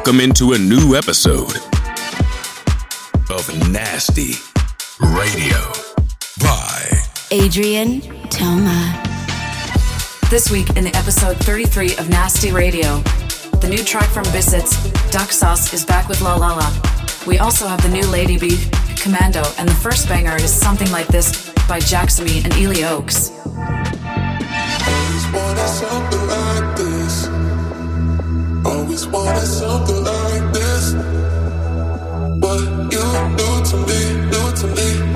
Welcome into a new episode of Nasty Radio by Adrien Toma. This week in the episode 33 of Nasty Radio, the new track from Biscuits, Duck Sauce, is back with La Lala. We also have the new Lady B, Commando, and the first banger is Something Like This by Jaxomy and Ely Oaks. What you do to me, do to me.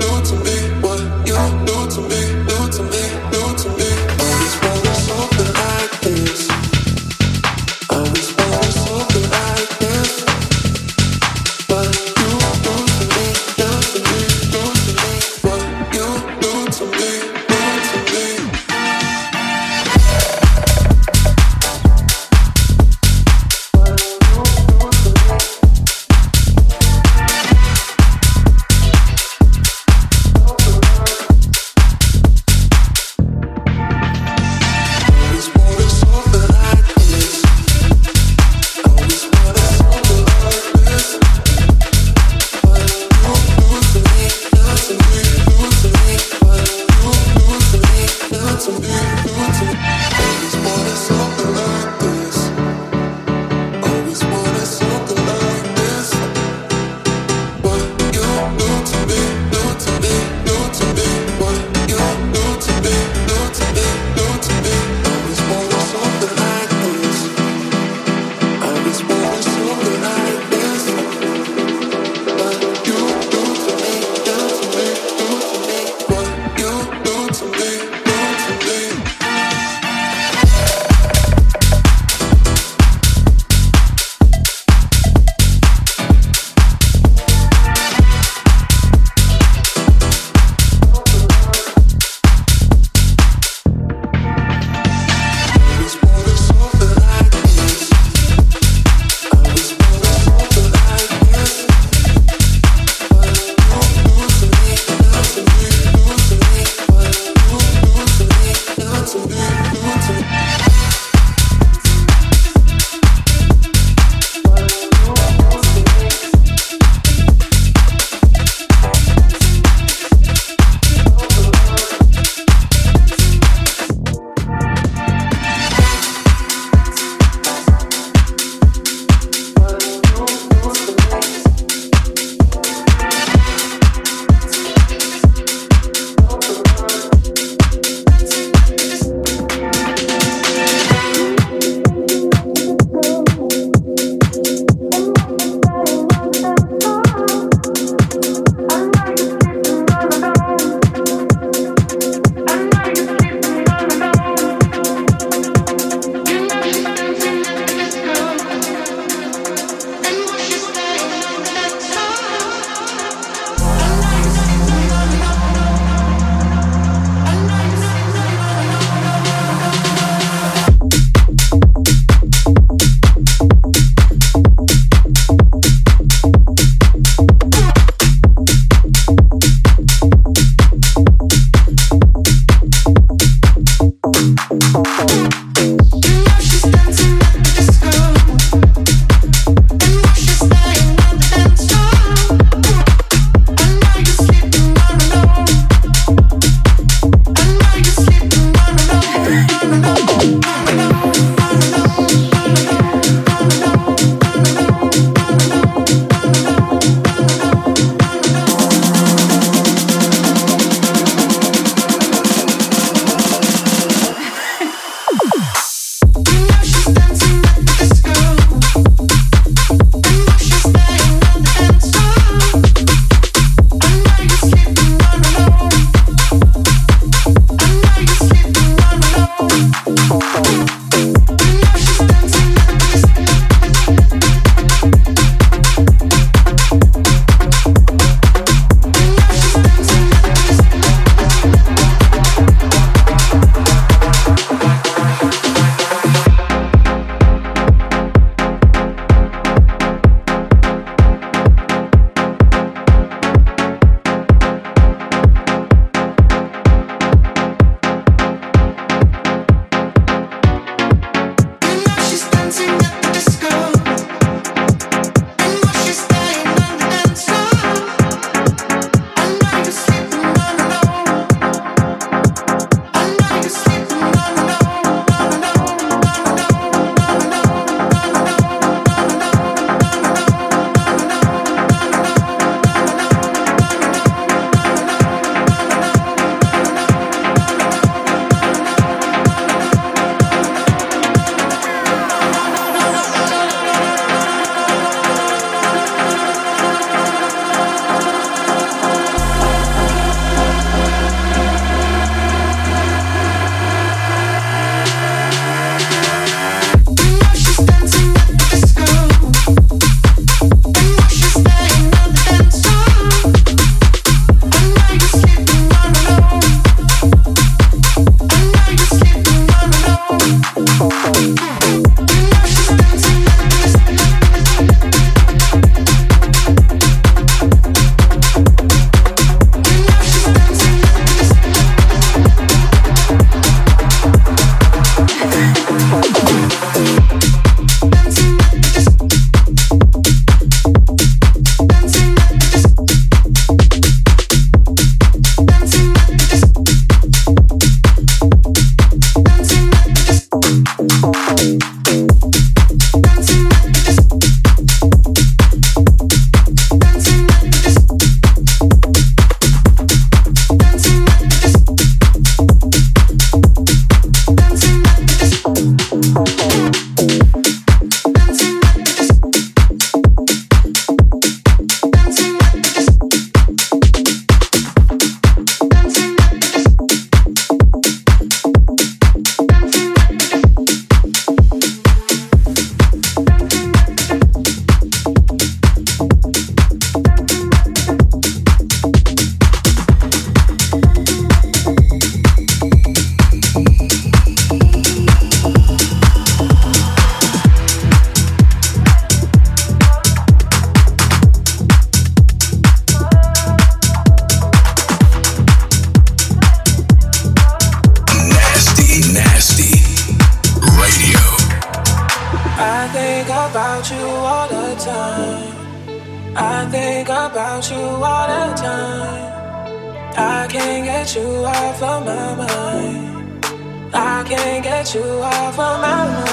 I can't get you off of my mind. I can't get you off of my mind.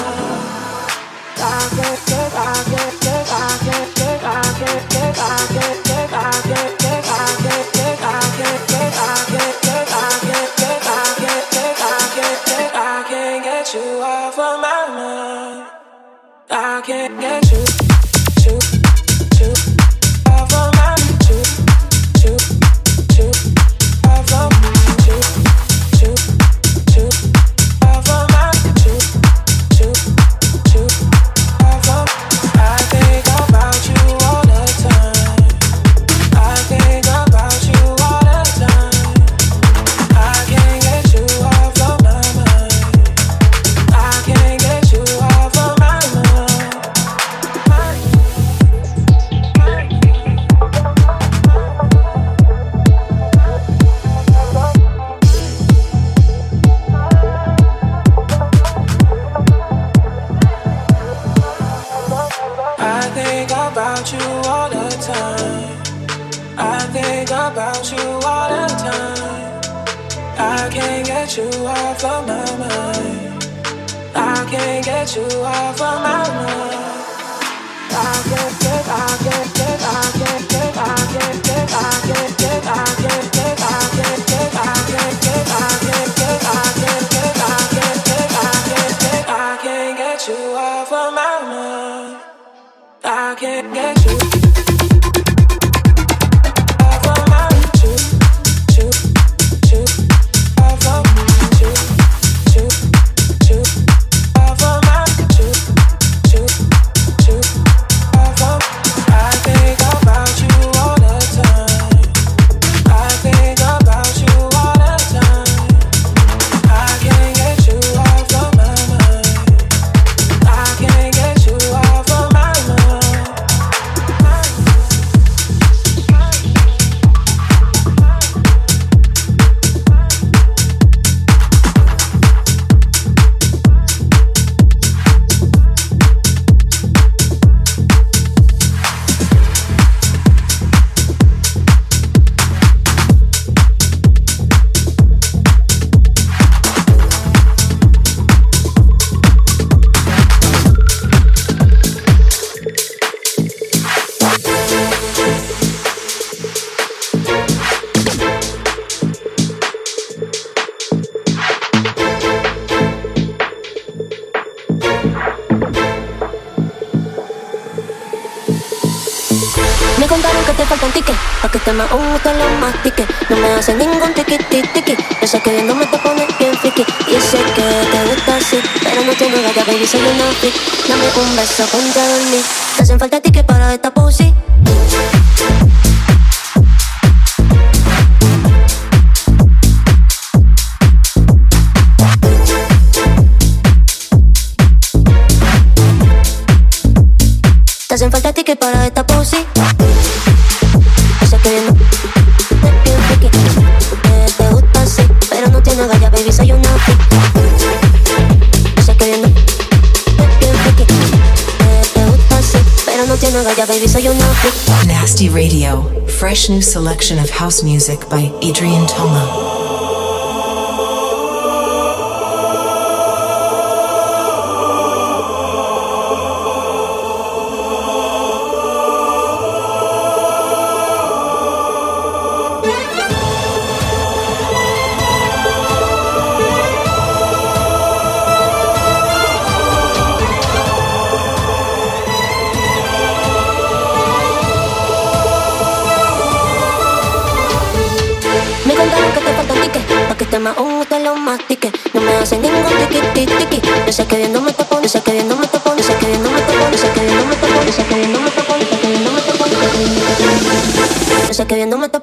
I can't get, I can't get, I can't get, I can't get, I can't get, I can't get, I can't get, I can't get, I can't get, I can't get, I can't get, I can't get, I can't get you off of my mind. I can't get you. soy un outfit, dame un beso, ponte selection of house music by Adrien Toma.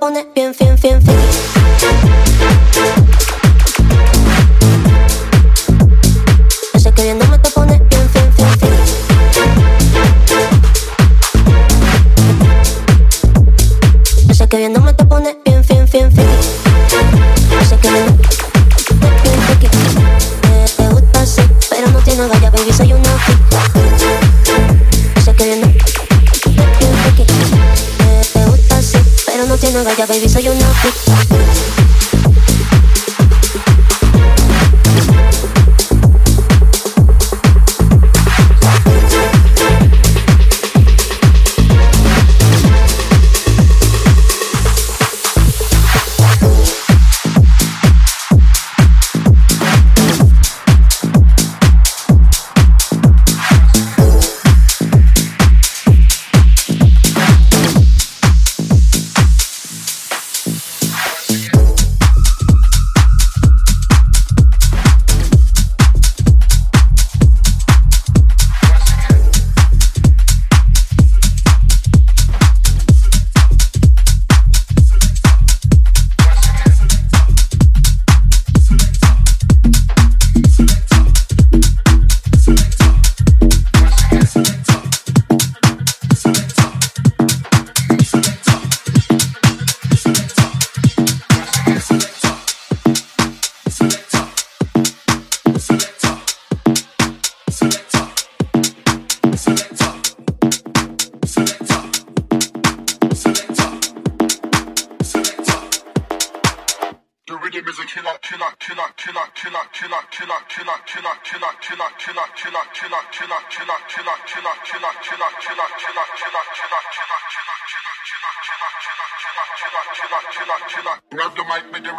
보 내. Grab the mic with the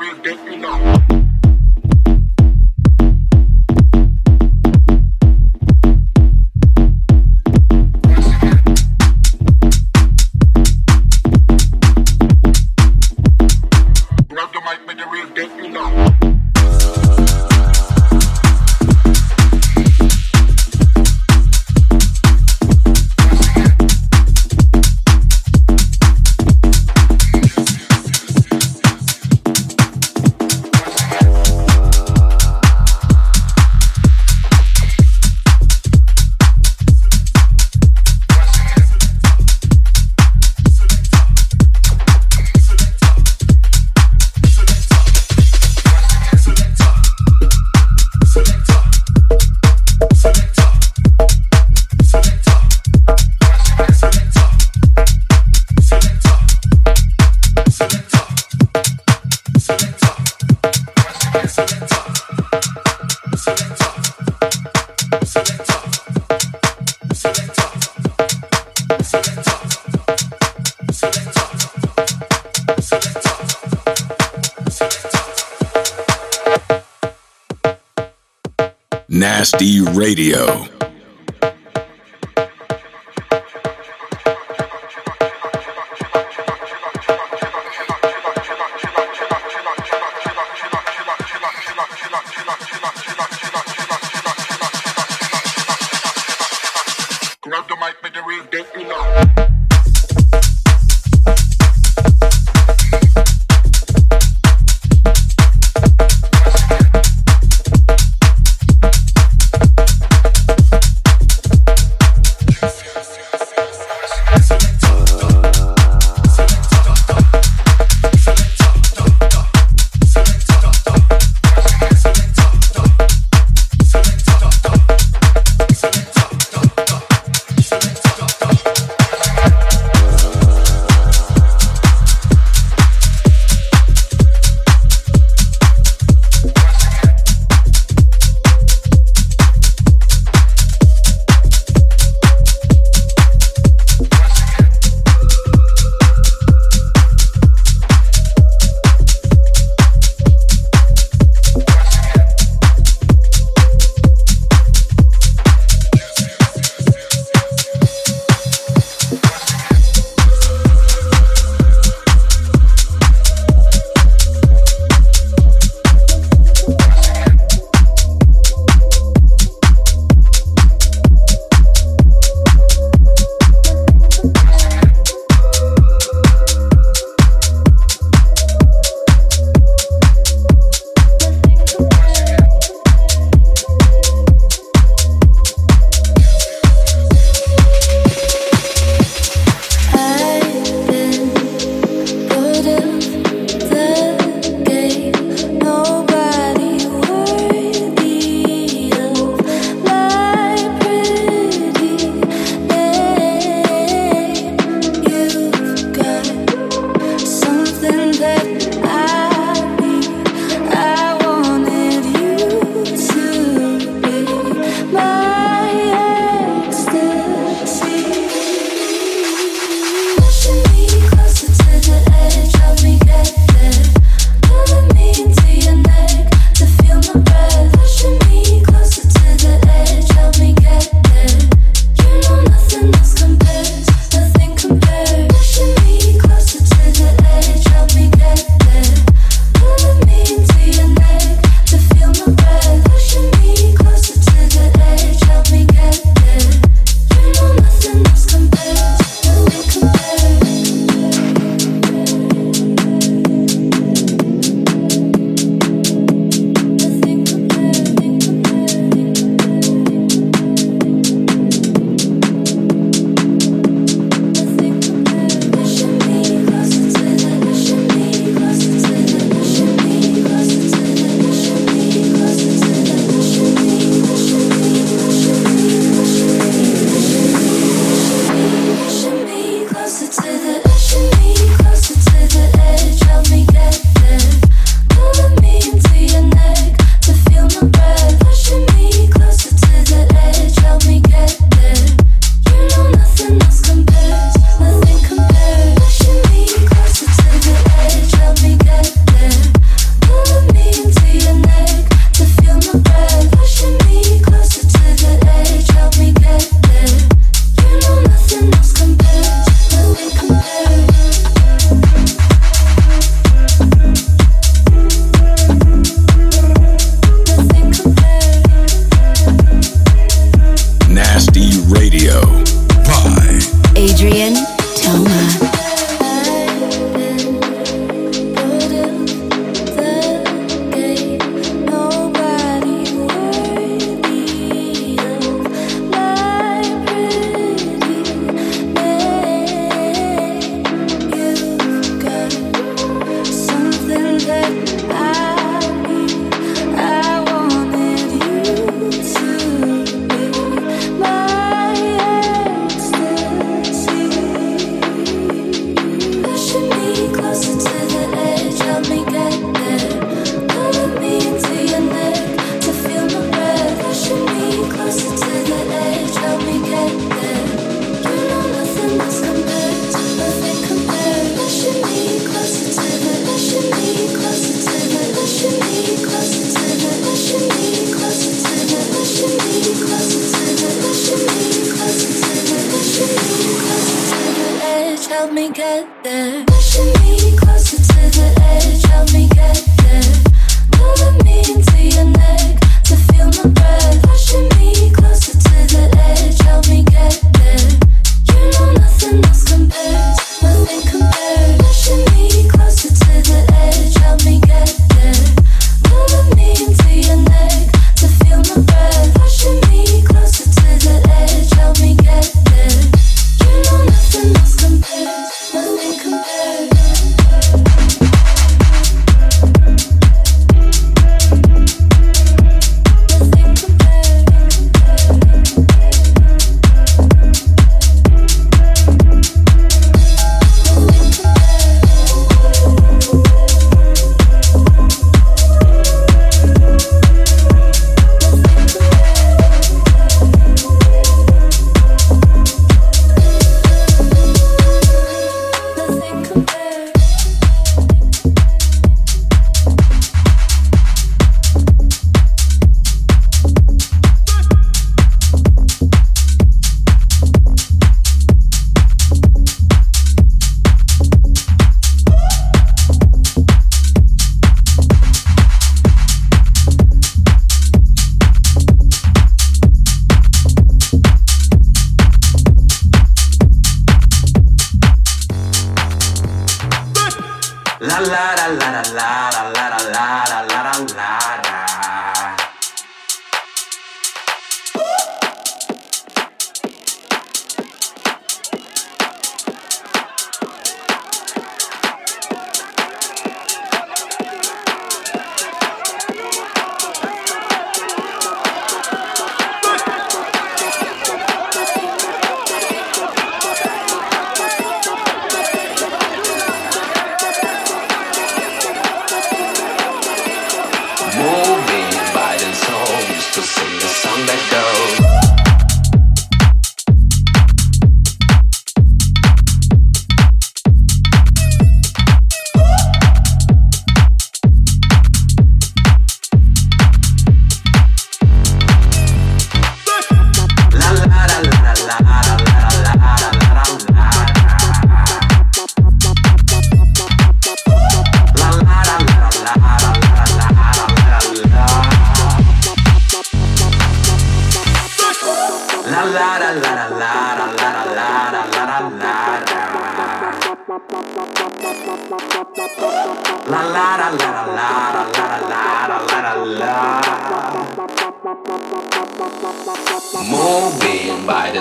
Nasty Radio. Love.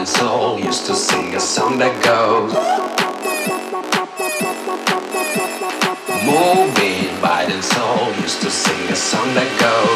and soul used to sing a song that goes Moving, bite and soul used to sing a song that goes.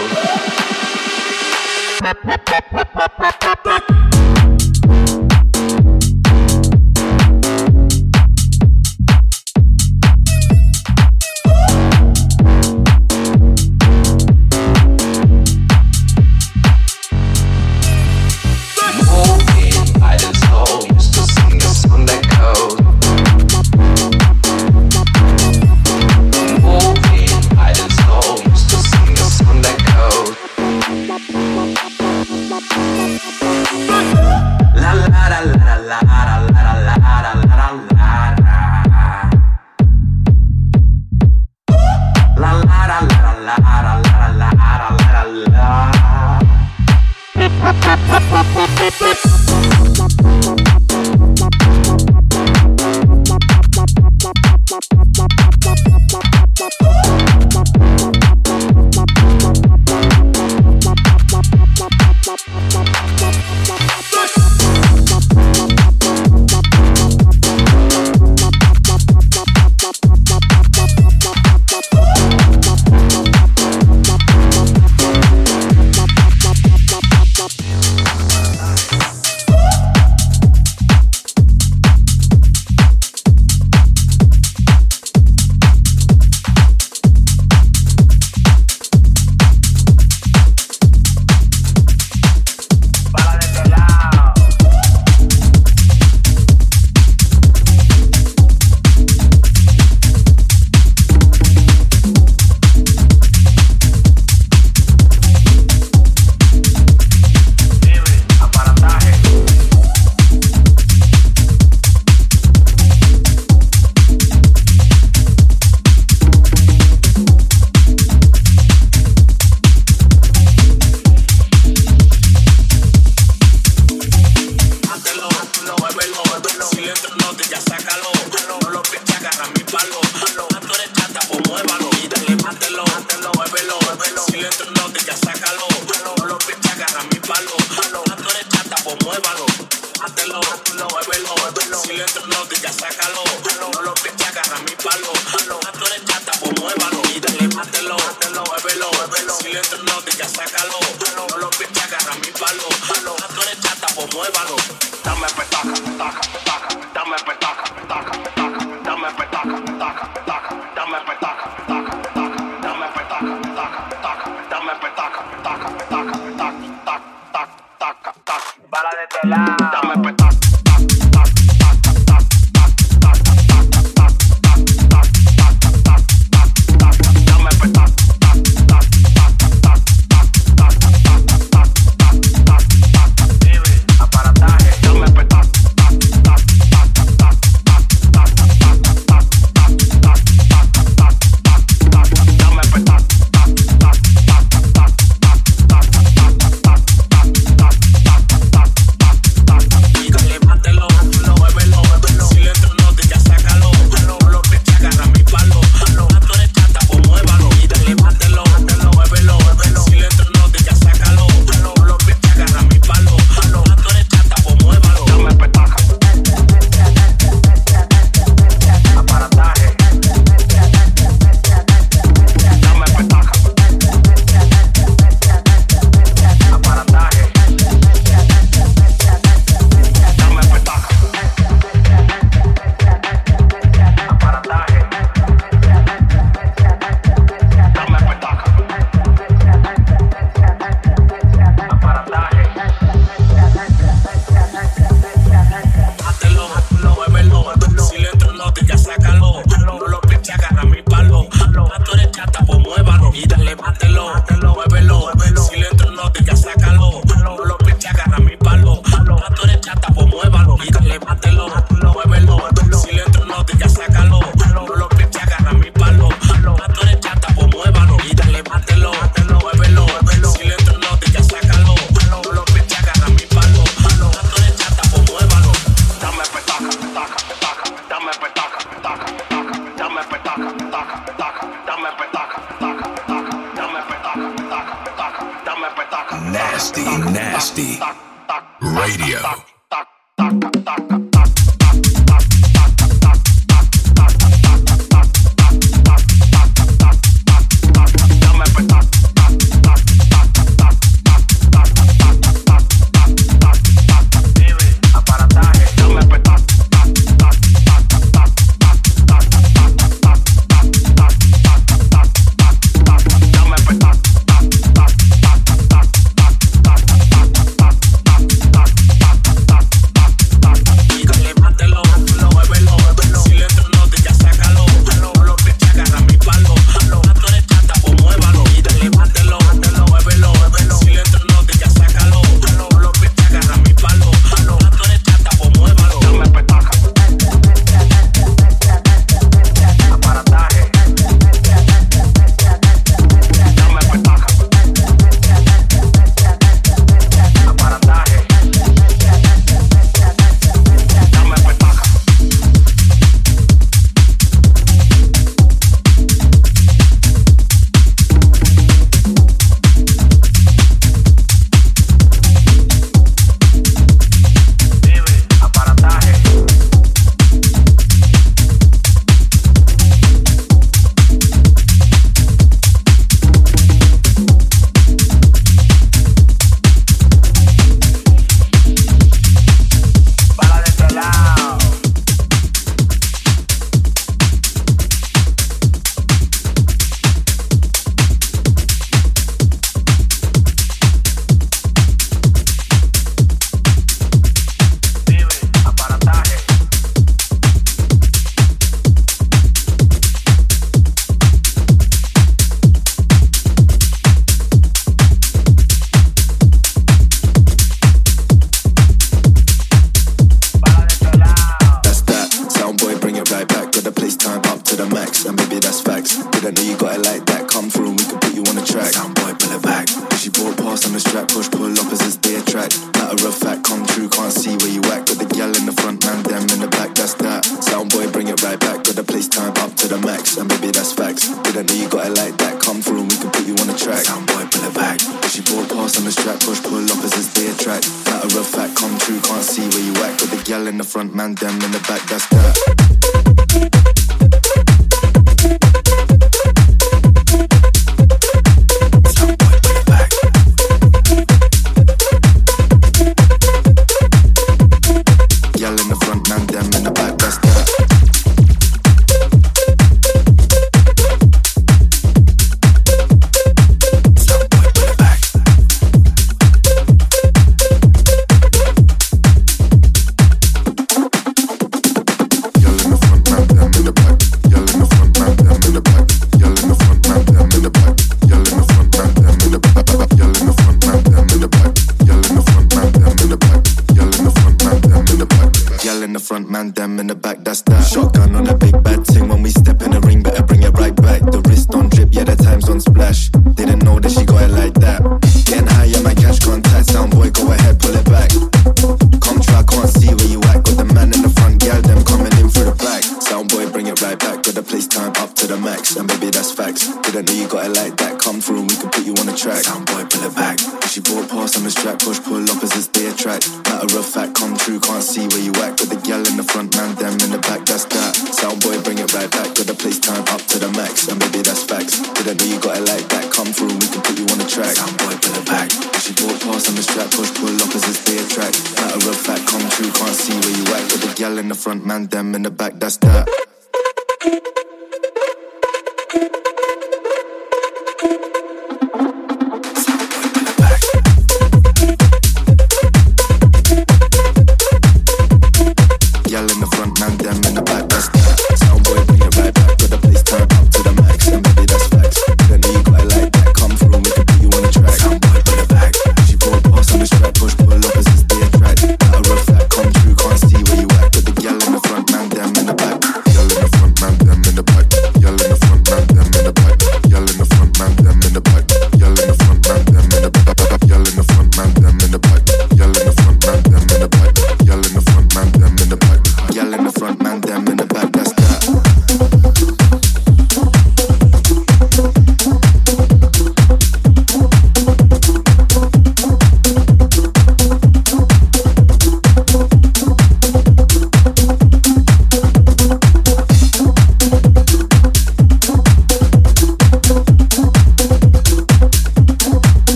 Cause I'm a strap, push, pull opposites, they track. Matter of fact, come true, can't see where you at. Got the gal in the front, man, them in the back, that's that. Sound boy, bring it right back. Got the place time up to the max, and baby, that's facts. Didn't know you got it like that. Come through and we can put you on the track. Sound boy, pull it back. She bought past, on the strap, push, pull opposites, they track. Matter of fact, come true, can't see where you at. Got the gal in the front, man, them in the back, that's that.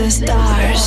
the stars.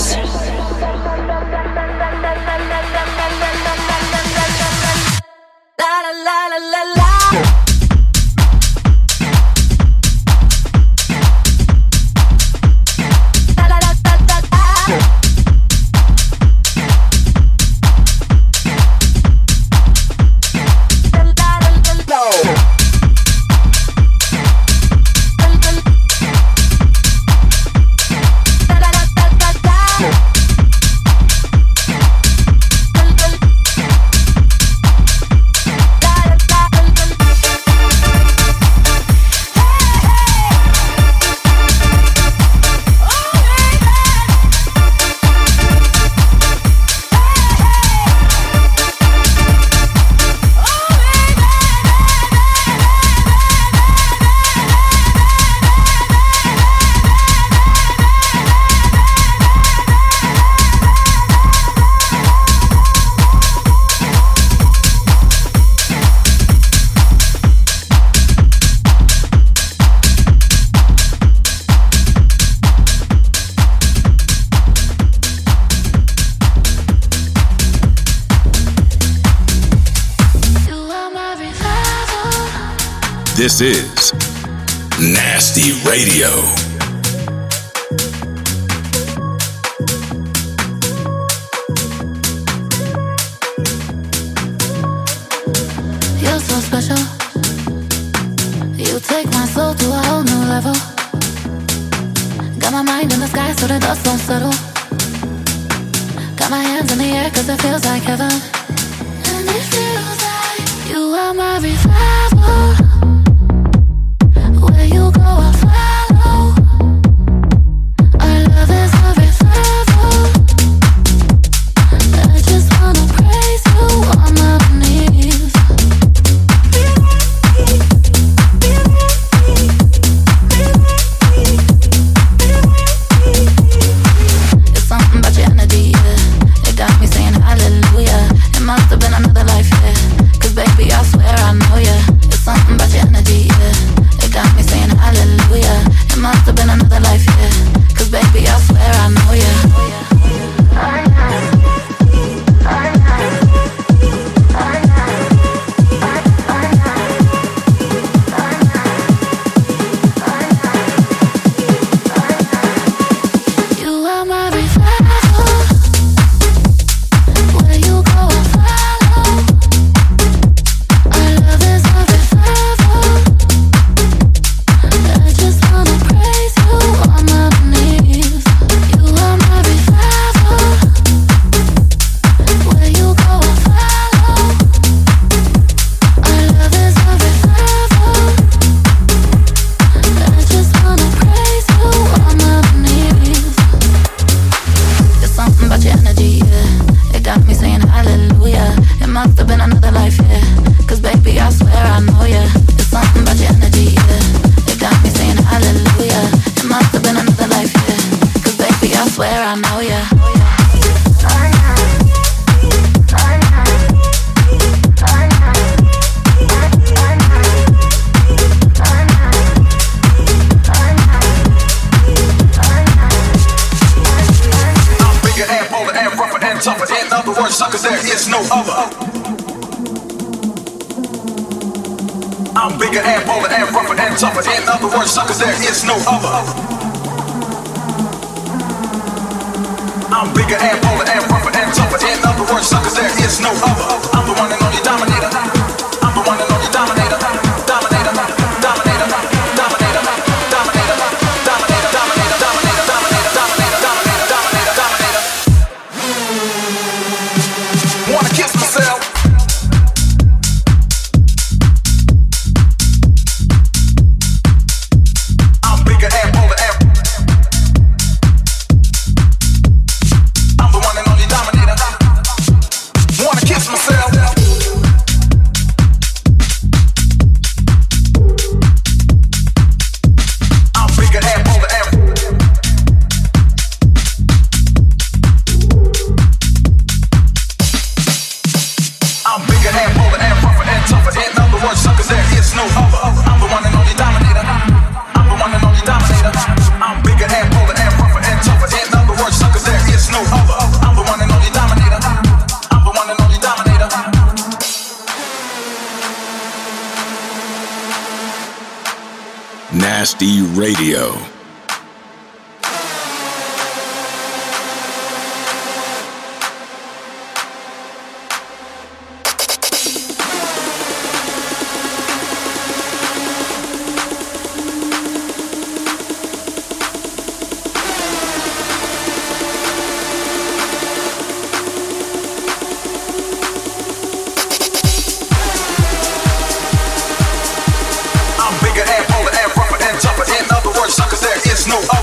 This is Nasty Radio. You're so special. You take my soul to a whole new level. Got my mind in the sky so the dust won't settle. Got my hands in the air cause it feels like heaven. And it feels like you are my revival. is no other. I'm bigger and bolder and rougher and tougher. In other words, suckers, there is no other. I'm bigger and bolder and rougher and tougher. In other words, suckers, there is no other. I'm the one no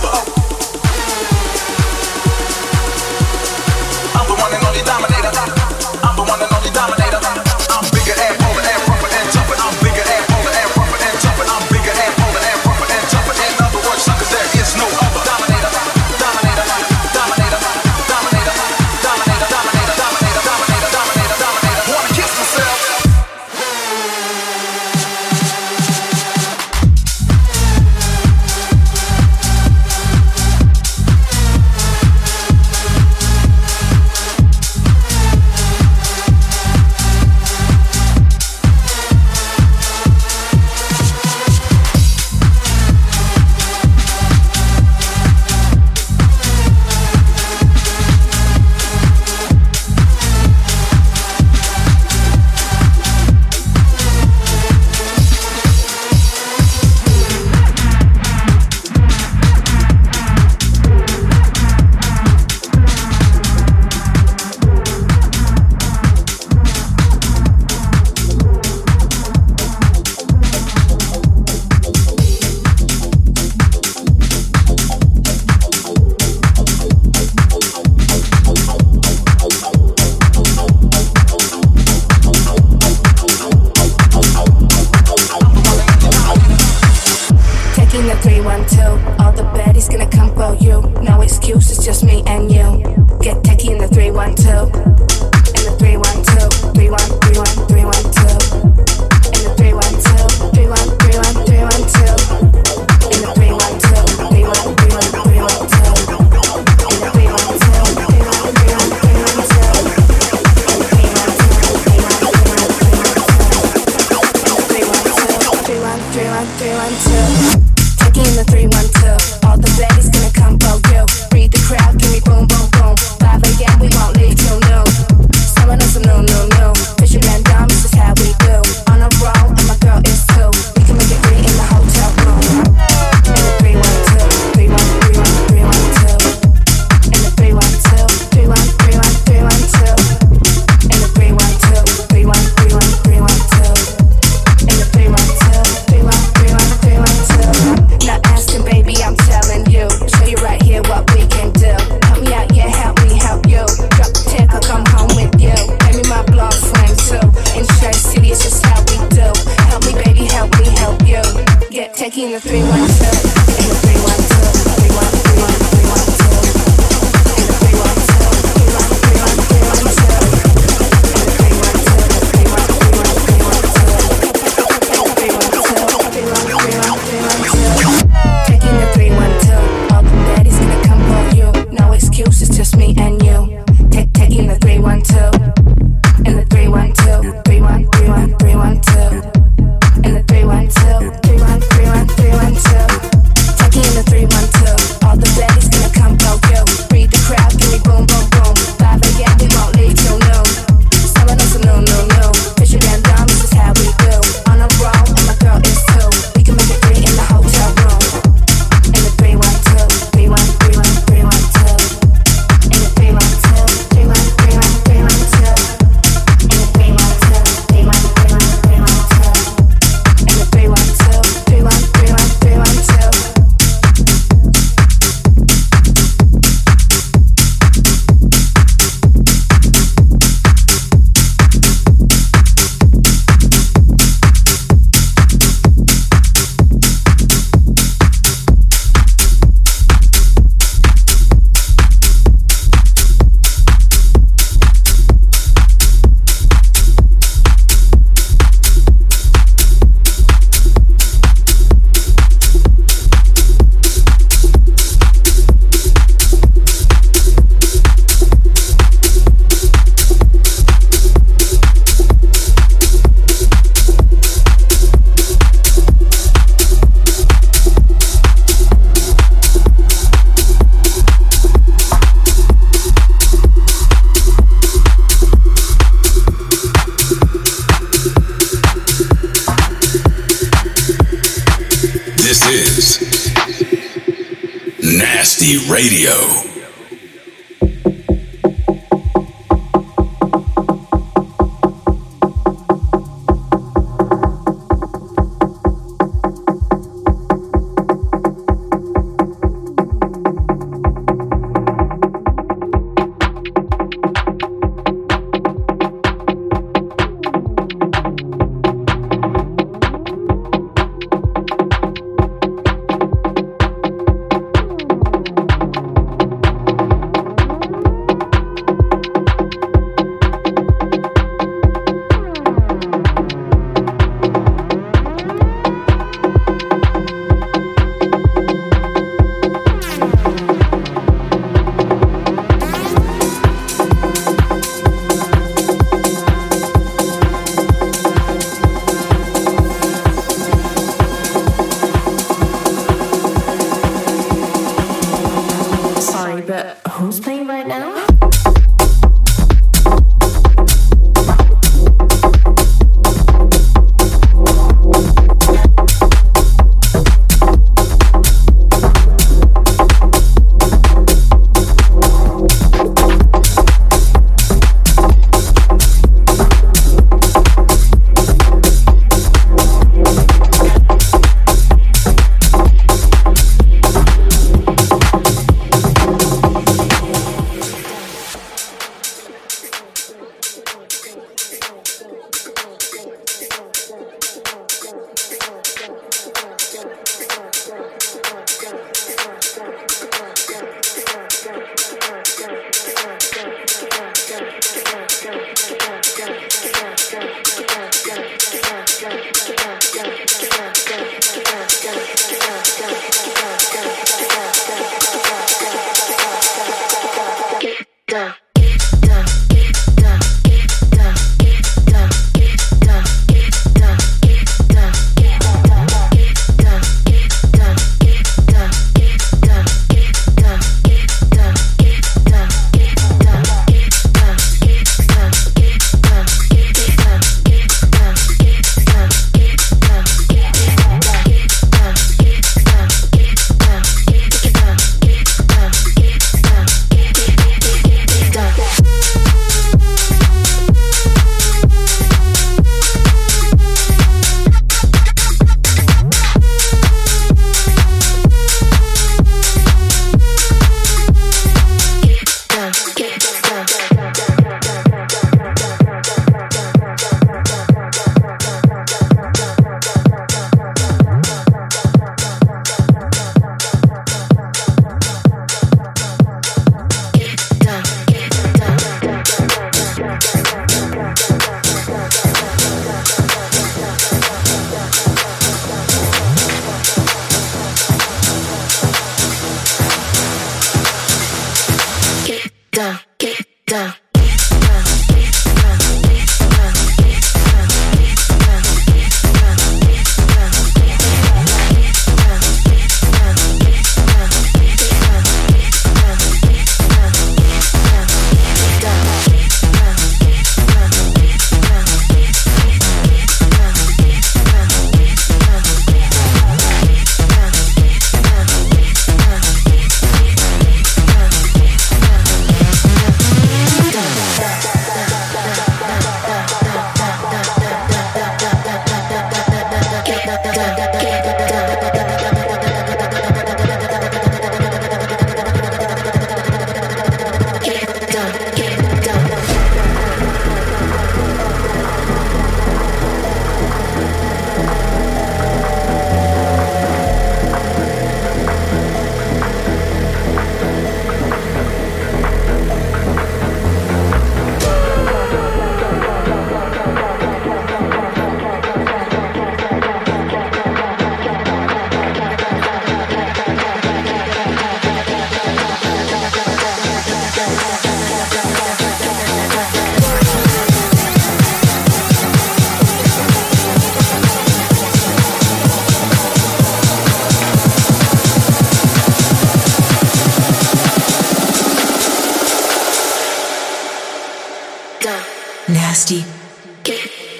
Deep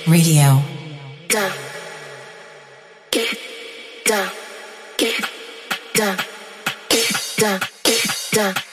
Radio. Down. Get down. Get down. Get down. Get down.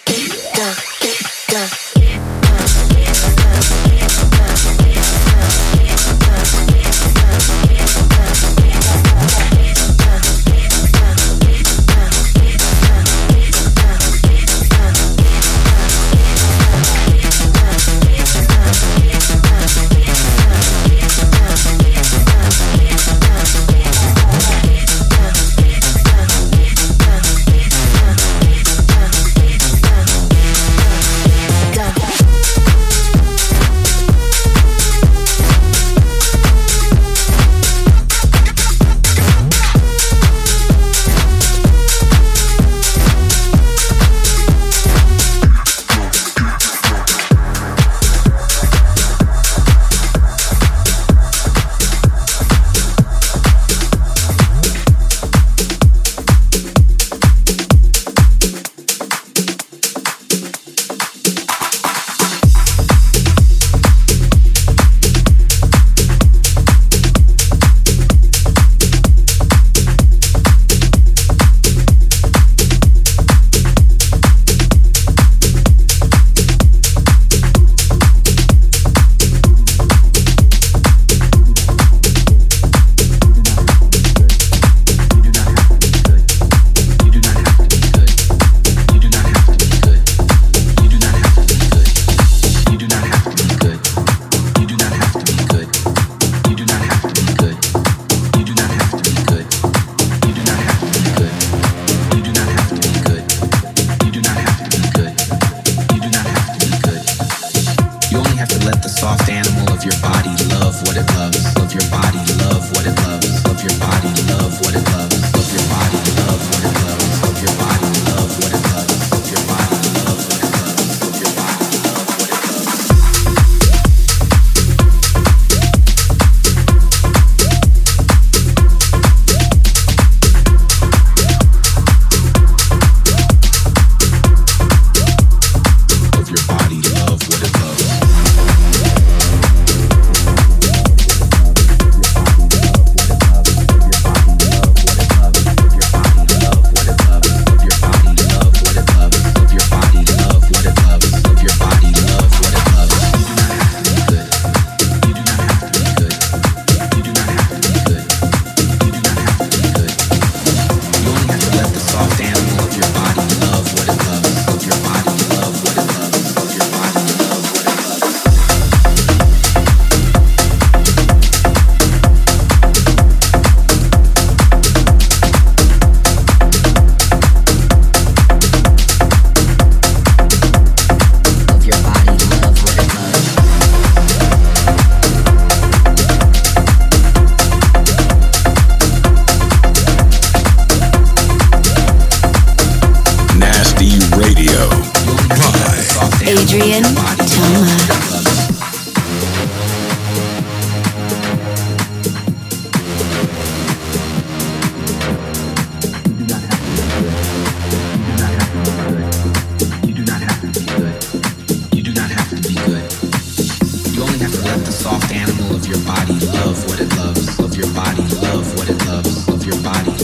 the soft animal of your body, love what it loves, love your body, love what it loves, love your body.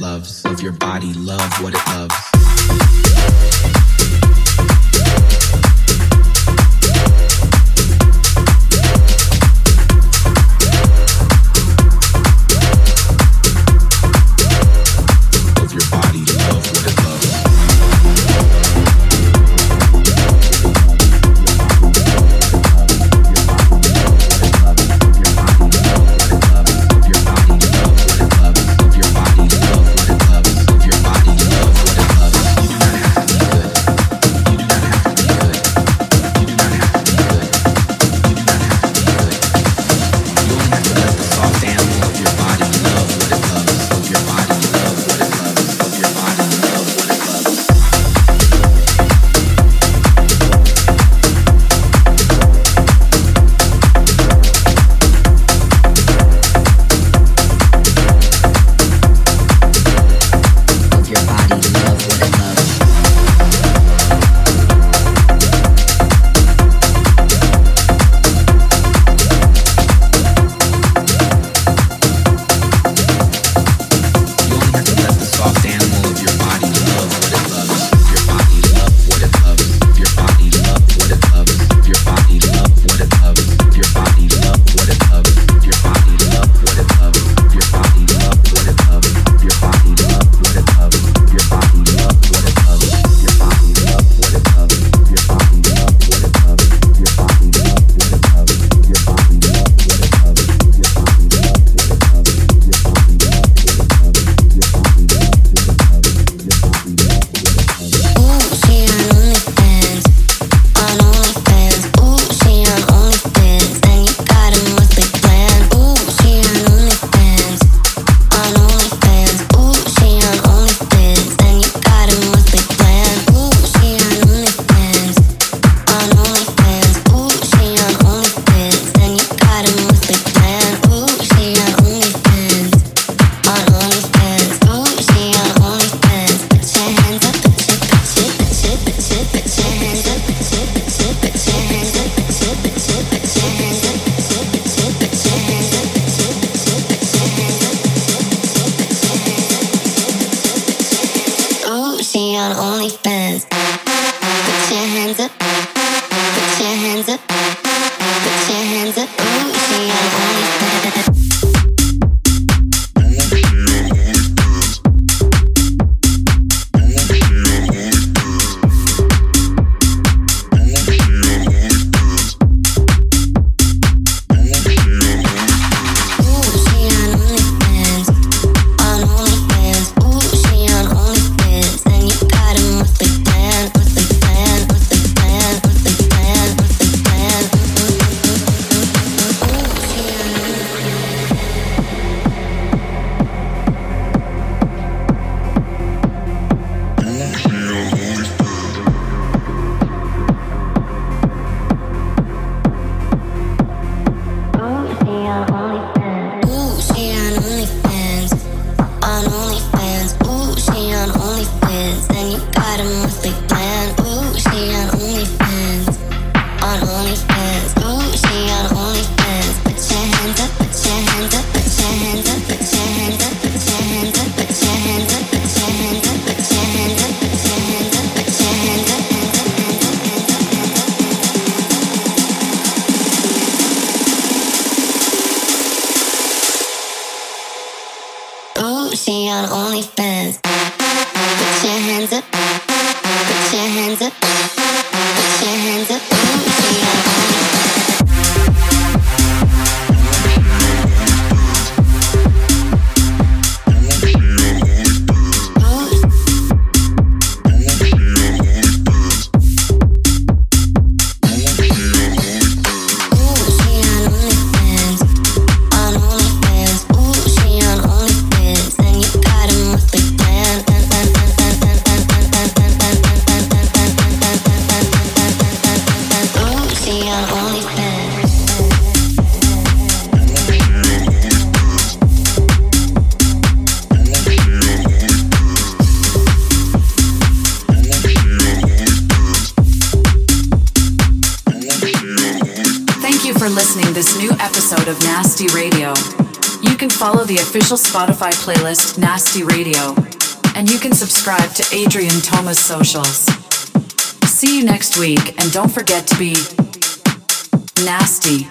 loves official Spotify playlist Nasty Radio, and you can subscribe to Adrien Toma's socials. See you next week, and don't forget to be nasty.